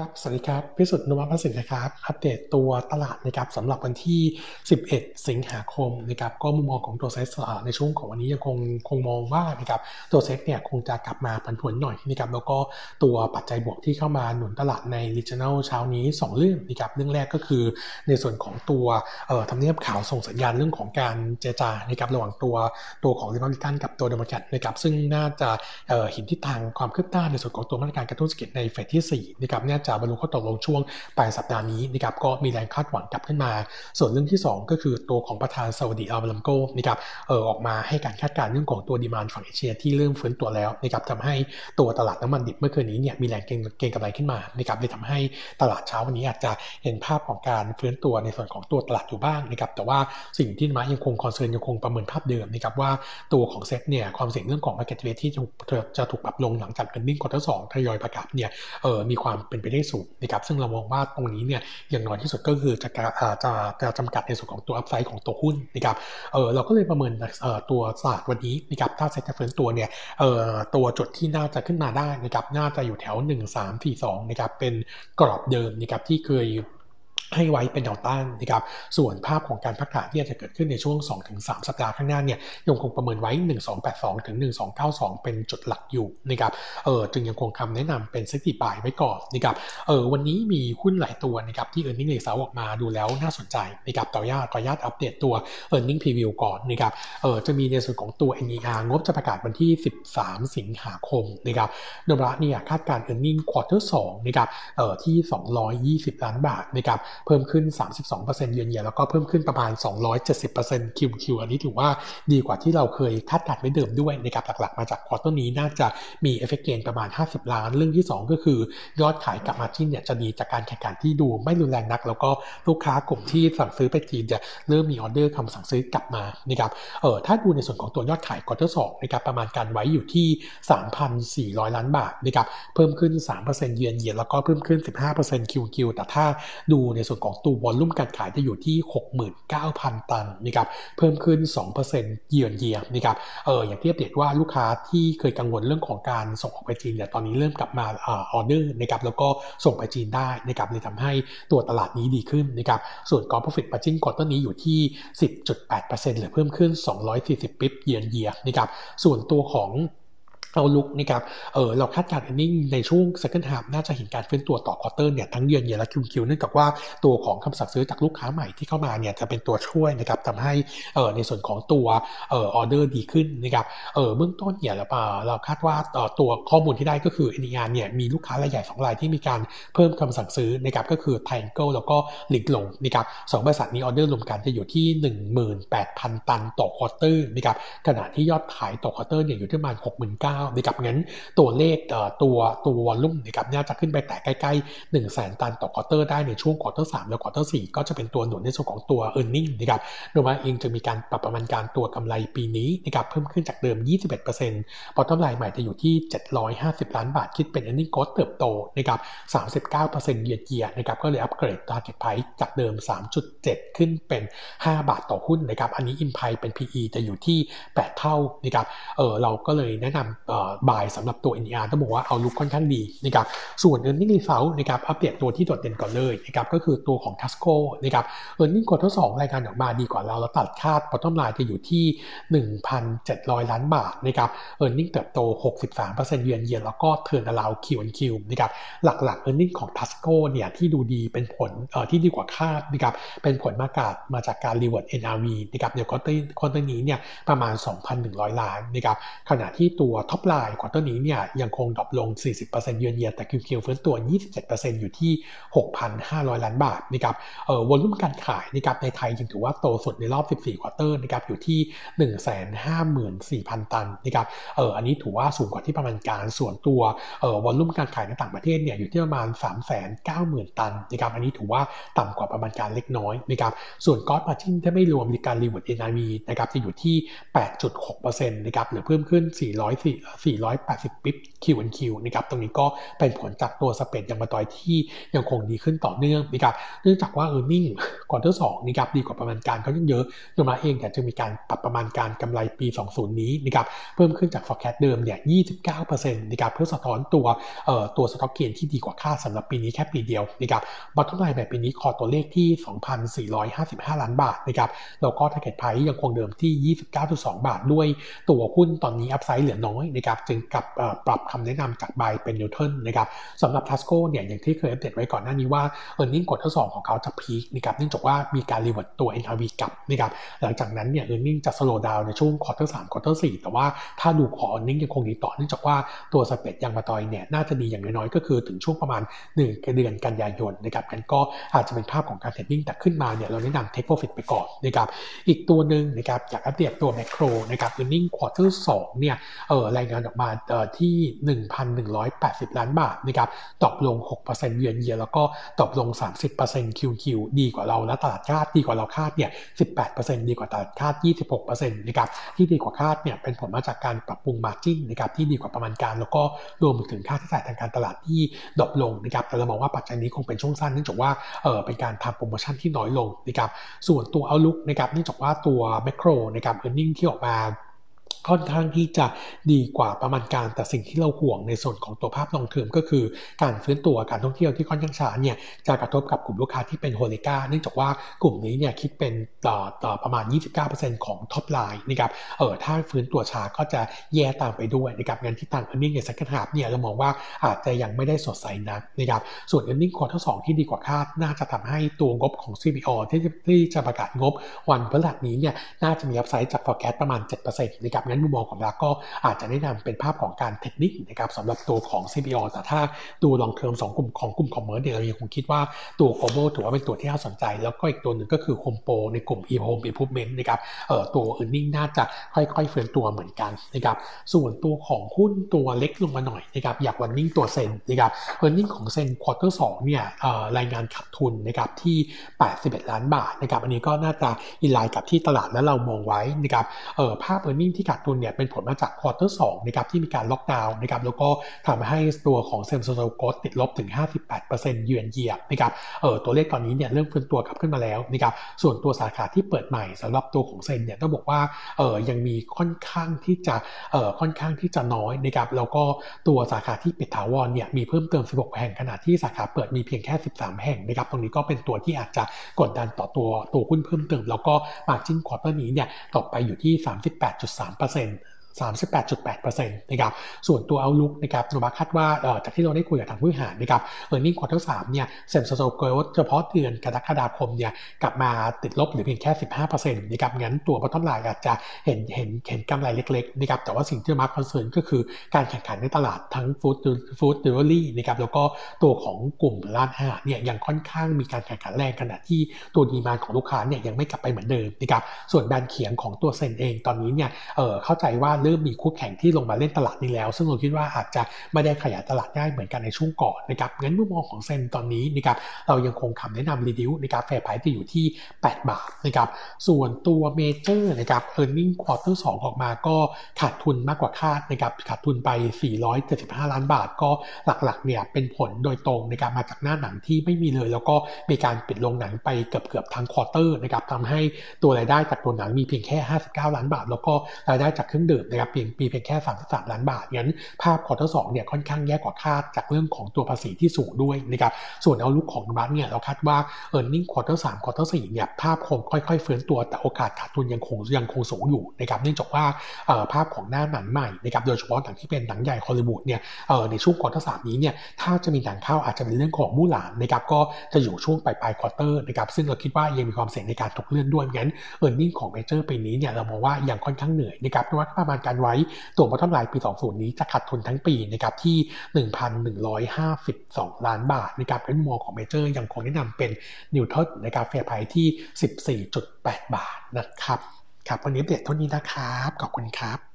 ครับ สวัสดีครับ พิสุทธิ์นุวัฒน์สินนะครับ อัปเดตตัวตลาดนะครับสำหรับวันที่ 11 สิงหาคมนะครับ ก็มุมมองของตัวเซ็ตในช่วงของวันนี้ยังคงคงมองว่านะครับ ตัวเซ็ตเนี่ยคงจะกลับมาผันผวนหน่อยนะครับ แล้วก็ตัวปัจจัยบวกที่เข้ามาหนุนตลาดใน regional เช้านี้ 2 เรื่องนะครับ เรื่องแรกก็คือในส่วนของตัวเอ่อทำเนียบขาวส่งสัญญาณเรื่องของการเจรจานะครับระหว่างตัวตัวของรีพับลิกันกับตัวเดโมแครตนะครับ ซึ่งน่าจะเอ่อเห็นทิศทางความคืบหน้าในส่วนของตัวมาตรการกระตุ้นเศรษฐกิจในเฟสที่4นะครับน่าจะบรรลุข้อตกลงช่วงปลายสัปดาห์นี้นะครับก็มีแรงคาดหวังกลับขึ้นมา ส่วนเรื่องที่ 2 ก็คือตัวของประธาน Saudi Aramco นะครับเออออกมาให้การคาดการณ์เรื่องของตัว demand ฝั่งเอเชียที่เริ่มฟื้นตัวแล้วนะครับทำให้ตัวตลาดน้ำมันดิบเมื่อคืนนี้เนี่ยมีแรงเก็งกำไรขึ้นมานะครับเลยทำให้ตลาดเช้าวันนี้อาจจะเห็นภาพของการฟื้นตัวในส่วนของตัวตลาดอยู่บ้างนะครับแต่ว่าสิ่งที่มายังคง concern ยังคงประเมินภาพเดิมนะครับว่าตัวของเซ็ตเนี่ยความเสี่ยงเรื่องของ market rate ที่จะถูกปรับลงหลังจาก earning quarter สองทยอยประกาศเนี่ยเออมีความเป็นไปได้สูงนะครับซึ่งเรามองว่าตรงนี้เนี่ยอย่างน้อยที่สุดก็คือจะจะจะจำกัดในส่วนของตัว upside ของตัวหุ้นนะครับเออเราก็เลยประเมินเออตัวตลาดวันนี้นะครับถ้าเซ็ตจะฟื้นตัวเนี่ยเออตัวจุดที่น่าจะขึ้นมาได้นะครับน่าจะอยู่แถว 1 3 4 2นะครับเป็นกรอบเดิมนะครับที่เคย ให้ไว้เป็นแนวต้านนะครับ ส่วนภาพของการพักฐานที่จะเกิดขึ้นในช่วง 2-3 สัปดาห์ข้างหน้าเนี่ยยังคงประเมินไว้ 1282 ถึง 1292 เป็นจุดหลักอยู่นะครับ เออจึงยังคงคำแนะนำเป็น selective buy ไว้ก่อนนะครับ เออวันนี้มีหุ้นหลายตัวนะครับที่ e a r n i n g ในเสาออกมาดูแล้วน่าสนใจนะครับต่อยาตขออนุญาตอัปเดตตัว e a r n i n g preview ก่อนนะครับ เออจะมีในส่วนของตัว NER งบจะประกาศวันที่ 13 สิงหาคมนะครับโนบระเนี่ยคาดการ e a r n i n g quarter 2นะครับ เออที่ 220 ล้านบาทนะครับเพิ่มขึ้น 32%เยือนเยียแล้วก็เพิ่มขึ้นประมาณ 270%คิวคิวอันนี้ถือว่าดีกว่าที่เราเคยคาดการณ์ไว้เดิมด้วยนะครับหลักๆมาจาก quarter นี้น่าจะมี FX gain ประมาณ 50 ล้าน เรื่องที่ 2 ก็คือยอดขายกับ margin เนี่ยจะดีจากการแข่งขันที่ดูไม่รุนแรงนัก แล้วก็ลูกค้ากลุ่มที่สั่งซื้อไปจีนจะเริ่มมีออเดอร์คำสั่งซื้อกลับมานะครับเออถ้าดูในส่วนของตัวยอดขาย quarter สองนะครับประมาณการไว้อยู่ที่ 3,400 ล้านบาทนะครับเพิ่มขึ้น 3%เยือนเยียแล้วก็เพิ่มขึ้น 15%คิวคิวแต่ถ้าดูในส่วนของตัว volume การขายจะอยู่ที่ 69,000 ตันนะครับเพิ่มขึ้น 2%เยือนเยียนะครับเอออย่างที่อัปเดตว่าลูกค้าที่เคยกังวลเรื่องของการส่งออกไปจีนเนี่ยตอนนี้เริ่มกลับมาออเดอร์นะครับแล้วก็ส่งไปจีนได้นะครับเลยทำให้ตัวตลาดนี้ดีขึ้นนะครับส่วน gross profit margin quarter นี้อยู่ที่ 10.8%หรือเพิ่มขึ้น 240 bip year on year นะครับส่วนตัวของ outlook นะครับ เออเราคาด earning ในช่วง second half น่าจะเห็นการฟื้นตัวต่อ quarter เนี่ยทั้งเยือนเยียและคิวคิวเนื่องจากว่าตัวของคำสั่งซื้อจากลูกค้าใหม่ที่เข้ามาเนี่ยจะเป็นตัวช่วยนะครับทำให้เออในส่วนของตัวเออออเดอร์ดีขึ้นนะครับเออเบื้องต้นเนี่ยเราเราคาดว่าตัวข้อมูลที่ได้ก็คือ NER เนี่ยมีลูกค้ารายใหญ่สองรายที่มีการเพิ่มคำสั่งซื้อนะครับก็คือไทเกิลแล้วก็Linglong นะครับสองบริษัทนี้ออเดอร์รวมกันจะอยู่ที่ 18,000 ตันต่อ quarter นะครับขณะที่ยอดขายต่อ quarter เนี่ยอยู่ที่ประมาณ69,000นะครับงั้นตัวเลขตัวตัว volume นะครับน่าจะขึ้นไปแต่ใกล้ๆ1 0 0 0 0แสนตันต่อ quarter ได้ในช่วง quarter สามและ quarter สี่ก็จะเป็นตัวหนุนในส่วนของตัว e a r n i n g นะครับโดยว่าเองจะมีการปรับประมาณการตัวกำไรปีนี้นะครับเพิ่มขึ้นจากเดิม 21% bottom line ใหม่จะอยู่ที่ 750 ล้านบาทคิดเป็น e a r n i n g growth เติบโตนะครับ39%เยียร์เยียนะครับก็เลยอัปเกรด target price จากเดิม 3.7 ขึ้นเป็น 5 บาทต่อหุ้นนะครับอันนี้อินไพเป็น PE จะอยู่ที่ 8 เท่านะครับเออเราก็เลยแนะนำบายสำหรับตัว NER ต้องบอกว่าเอาลุกค่อนข้างดีนะครับส่วน e a r n i n g result นะครับอัปเดตตัวที่โดดเด่นก่อนเลยนะครับก็คือตัวของ Tasco นะครับ e a r n i n g ควอเตอร์สรายการออกมาดีกว่าเราเราตัดคาด bottom line จะอยู่ที่ 1,700 ล้านบาทนะครับ e a r n i n g เติบโต 63%เยือนเยียนแล้วก็ turnaround Q on Q นะครับหลักๆ e a r n i n g ของ Tasco เนี่ยที่ดูดีเป็นผลเอ่อที่ดีกว่าคาดนะครับเป็นผลมากามาจากการ reverse NRV นะครับเดี๋ยว quarter quarter นี้เนี่ยประมาณ 2,100 ล้านนะครับขณะที่ตัว top line quarter นี้เนี่ยยังคง drop ลง 40%เยือนเยียแต่ QQ ฟื้นตัว 27%อยู่ที่ 6,500 ล้านบาทนะครับเอ่อ volume การขายนะครับในไทยยังถือว่าโตสุดในรอบ 14 quarter นะครับอยู่ที่ 154,000 ตันนะครับเอออันนี้ถือว่าสูงกว่าที่ประมาณการส่วนตัวเอ่อ volume การขายในต่างประเทศเนี่ยอยู่ที่ประมาณ 390,000 ตันนะครับอันนี้ถือว่าต่ำกว่าประมาณการเล็กน้อยนะครับส่วน gross margin ถ้าไม่รวมในการรีวอร์ด NRV นะครับจะอยู่ที่ 8.6%นะครับหรือเพิ่มขึ้น 400 480 bip Q on Q นะครับตรงนี้ก็เป็นผลจากตัว spread ยางมะตอยที่ยังคงดีขึ้นต่อเนื่องนะครับเนื่องจากว่า e a r n i n g ควอเตอร์สองนะครับดีกว่าประมาณการเขายังเยอะโนมูระเองเนี่ยจะมีการปรับประมาณการกำไรปี 20 นี้นะครับเพิ่มขึ้นจาก forecast เดิมเนี่ย 29%นะครับเพื่อสะท้อนตัวเอ่อตัว stock gain ที่ดีกว่าคาดสำหรับปีนี้แค่ปีเดียวนะครับ bottom line แบบปีนี้คอตัวเลขที่ 2,455 ล้านบาทนะครับแล้วก็ target price ยังคงเดิมที่ 29.2 บาทด้วยตัวหุ้นตอนนี้ upside เหลือน้อยนะครับจึงกลับปรับคำแนะนำจาก buy เป็น neutral นะครับสำหรับทัสโก้เนี่ยอย่างที่เคยอัปเดตไว้ก่อนหน้านี้ว่าเออร์เน็งกดทดสอบของเขาจะ peak นะครับเนื่องจากว่ามีการรีเวิร์ตตัว NRV กลับนะครับหลังจากนั้นเนี่ย earning จะ slow down ในช่วง quarter สาม quarter สี่แต่ว่าถ้าดู core earning ยังคงดีต่อเนื่องจากว่าตัว spread ยางมะตอยเนี่ยน่าจะดีอย่างน้อยๆก็คือถึงช่วงประมาณ1เดือนกันยายนนะครับกันก็อาจจะเป็นภาพของการ trading แต่ขึ้นมาเนี่ยเราแนะนำ take profit ไปก่อนนะครับอีกตัวหนึ่งนะครับอยากอัปเดตตัวแมโครนะครับ earning quarter สองเนี่ยเออรายงานออกมาที่ 1,180 ล้านบาทนะครับตกลง 6%เยือนเยียแล้วก็ตกลง 30% QQ ดีกว่าเราและตลาดคาดดีกว่าเราคาดเนี่ย 18%ดีกว่าตลาดคาด 26%นะครับที่ดีกว่าคาดเนี่ยเป็นผลมาจากการปรับปรุง margin นะครับที่ดีกว่าประมาณการ แล้วก็รวมถึงค่าใช้จ่ายทางการตลาดที่ drop ลงนะครับแต่เรามองว่าปัจจัยนี้คงเป็นช่วงสั้นเนื่องจากว่าเออเป็นการทำโปรโมชั่นที่น้อยลงนะครับส่วนตัว outlook นะครับเนื่องจากว่าตัวแมคโครนะครับ earning ที่ออกมา ค่อนข้างที่จะดีกว่าประมาณการแต่สิ่งที่เราห่วงในส่วนของตัวภาพ long term ก็คือการฟื้นตัวการท่องเที่ยวที่ค่อนข้างช้าเนี่ยจะกระทบกับกลุ่มลูกค้าที่เป็น HoReCa เนื่องจากว่ากลุ่มนี้เนี่ยคิดเป็นต่อต่อประมาณ 29%ของ top line นะครับเออถ้าฟื้นตัวช้าก็จะแย่ตามไปด้วยนะครับงั้นทิศทาง earning ใน second half เนี่ยเรามองว่าอาจจะยังไม่ได้สดใสนักนะครับส่วน earning quarter สองที่ดีกว่าคาดน่าจะทำให้ตัวงบของ CPALL ที่ที่จะประกาศงบวันพฤหัสนี้เนี่ยน่าจะมี upside จาก forecast ประมาณ 7%นะครับงั้นมุมมองของเราก็อาจจะแนะนำเป็นภาพของการเทคนิคนะครับสำหรับตัวของ CPO แต่ถ้าดู long term ของกลุ่มของกลุ่ม commerce เนี่ยเรายังคงคิดว่าตัว global ถือว่าเป็นตัวที่น่าสนใจ แล้วก็อีกตัวหนึ่งก็คือ Home Pro ในกลุ่ม home improvement นะครับเอ่อตัว earning น่าจะค่อยๆเฟื่องตัวเหมือนกันนะครับส่วนตัวของหุ้นตัวเล็กลงมาหน่อยนะครับอย่างวันนี้ตัว ZEN นะครับ earning ของ ZEN quarter สองเนี่ยรายงานขาดทุนนะครับที่ 81 ล้านบาทนะครับอันนี้ก็น่าจะ in line กับที่ตลาดและเรามองไว้นะครับเอ่อภาพ earning ที่ขาดทุนเนี่ยเป็นผลมาจาก quarter สองนะครับที่มีการล็อกดาวน์นะครับแล้วก็ทำให้ตัวของ same store sales growth ติดลบถึง 58%เยือนเยียนะครับเออตัวเลขตอนนี้เนี่ยเริ่มฟื้นตัวกลับขึ้นมาแล้วนะครับส่วนตัวสาขาที่เปิดใหม่สำหรับตัวของ ZEN เนี่ยต้องบอกว่าเออยังมีค่อนข้างที่จะเออค่อนข้างที่จะน้อยนะครับแล้วก็ตัวสาขาที่ปิดถาวรเนี่ยมีเพิ่มเติม 16 แห่งขณะที่สาขาเปิดมีเพียงแค่ 13 แห่งนะครับตรงนี้ก็เป็นตัวที่อาจจะกดดันต่อตัวตัวหุ้นเพิ่มเติม แล้วก็ margin quarter นี้เนี่ยตกไปอยู่ที่ 38.3 เปอร์เซ็นต์ 38.8%นะครับส่วนตัว outlook นะครับนุบาคาดว่าจากที่เราได้คุยกับทางผู้บริหารนะครับ earning quarter สามเนี่ย same store sales growth เฉพาะเดือนกรกฎาคมเนี่ยกลับมาติดลบเหลือเพียงแค่ 15%นะครับงั้นตัว bottom line อาจจะเห็นเห็นเห็นกำไรเล็กๆนะครับแต่ว่าสิ่งที่มา concern ก็คือการแข่งขันในตลาดทั้ง food food delivery นะครับแล้วก็ตัวของกลุ่มร้านอาหารเนี่ยยังค่อนข้างมีการแข่งขันแรงขณะที่ตัว demand ของลูกค้าเนี่ยยังไม่กลับไปเหมือนเดิมนะครับส่วนแบรนด์เขียงของตัว ZEN เองตอนนี้เนี่ยเออเข้าใจว่าเริ่มมีคู่แข่งที่ลงมาเล่นตลาดนี้แล้ว ซึ่งเราคิดว่าอาจจะไม่ได้ขยายตลาดได้เหมือนกันในช่วงก่อนนะครับงั้นมุมมองของ ZEN ตอนนี้นะครับเรายังคงคำแนะนำ reduce นะครับ fair price จะอยู่ที่ 8 บาทนะครับส่วนตัวเมเจอร์นะครับ earning quarter สองออกมาก็ขาดทุนมากกว่าคาดนะครับขาดทุนไป 475 ล้านบาท ก็หลักๆเนี่ยเป็นผลโดยตรงนะครับมาจากหน้าหนังที่ไม่มีเลย แล้วก็มีการปิดโรงหนังไปเกือบเกือบทั้ง quarter นะครับทำให้ตัวรายได้จากตัวหนังมีเพียงแค่ 59 ล้านบาท แล้วก็รายได้จากเครื่องดื่มนะครับเพียงมีเพียงแค่33ล้านบาทงั้นภาพ quarter สองเนี่ยค่อนข้างแย่กว่าคาดจากเรื่องของตัวภาษีที่สูงด้วยนะครับส่วน outlook ของบัตเนี่ยเราคาดว่า earning quarter สาม quarter สี่เนี่ยภาพคงค่อยๆฟื้นตัวแต่โอกาสขาดทุนยังคงยังคงสูงอยู่นะครับเนื่องจากว่าภาพของหน้าหนังใหม่นะครับโดยเฉพาะหนังที่เป็นหนังใหญ่ฮอลลีวูดเนี่ยในช่วง quarter สามนี้เนี่ยถ้าจะมีหนังเข้าอาจจะเป็นเรื่องของมู่หลานนะครับก็จะอยู่ช่วงปลายปลาย quarter นะครับซึ่งเราคิดว่ายังมีความเสี่ยงในการถูกเลื่อนด้วยงั้น earning ของเมเจอร์ปีนี้เนี่ยเรามองว่ายังค่อนข้างเหนื่อยนะครับเพราะว่าประมาณการไว้ ตัว bottom line ปี 20 นี้จะขาดทุนทั้งปีนะครับที่ 1,152 ล้านบาทนะครับมุมมองของเมเจอร์ยังคงแนะนำเป็น neutral นะครับ fair price ที่ 14.8 บาทนะครับครับวันนี้เพียงเท่านี้นะครับ ขอบคุณครับ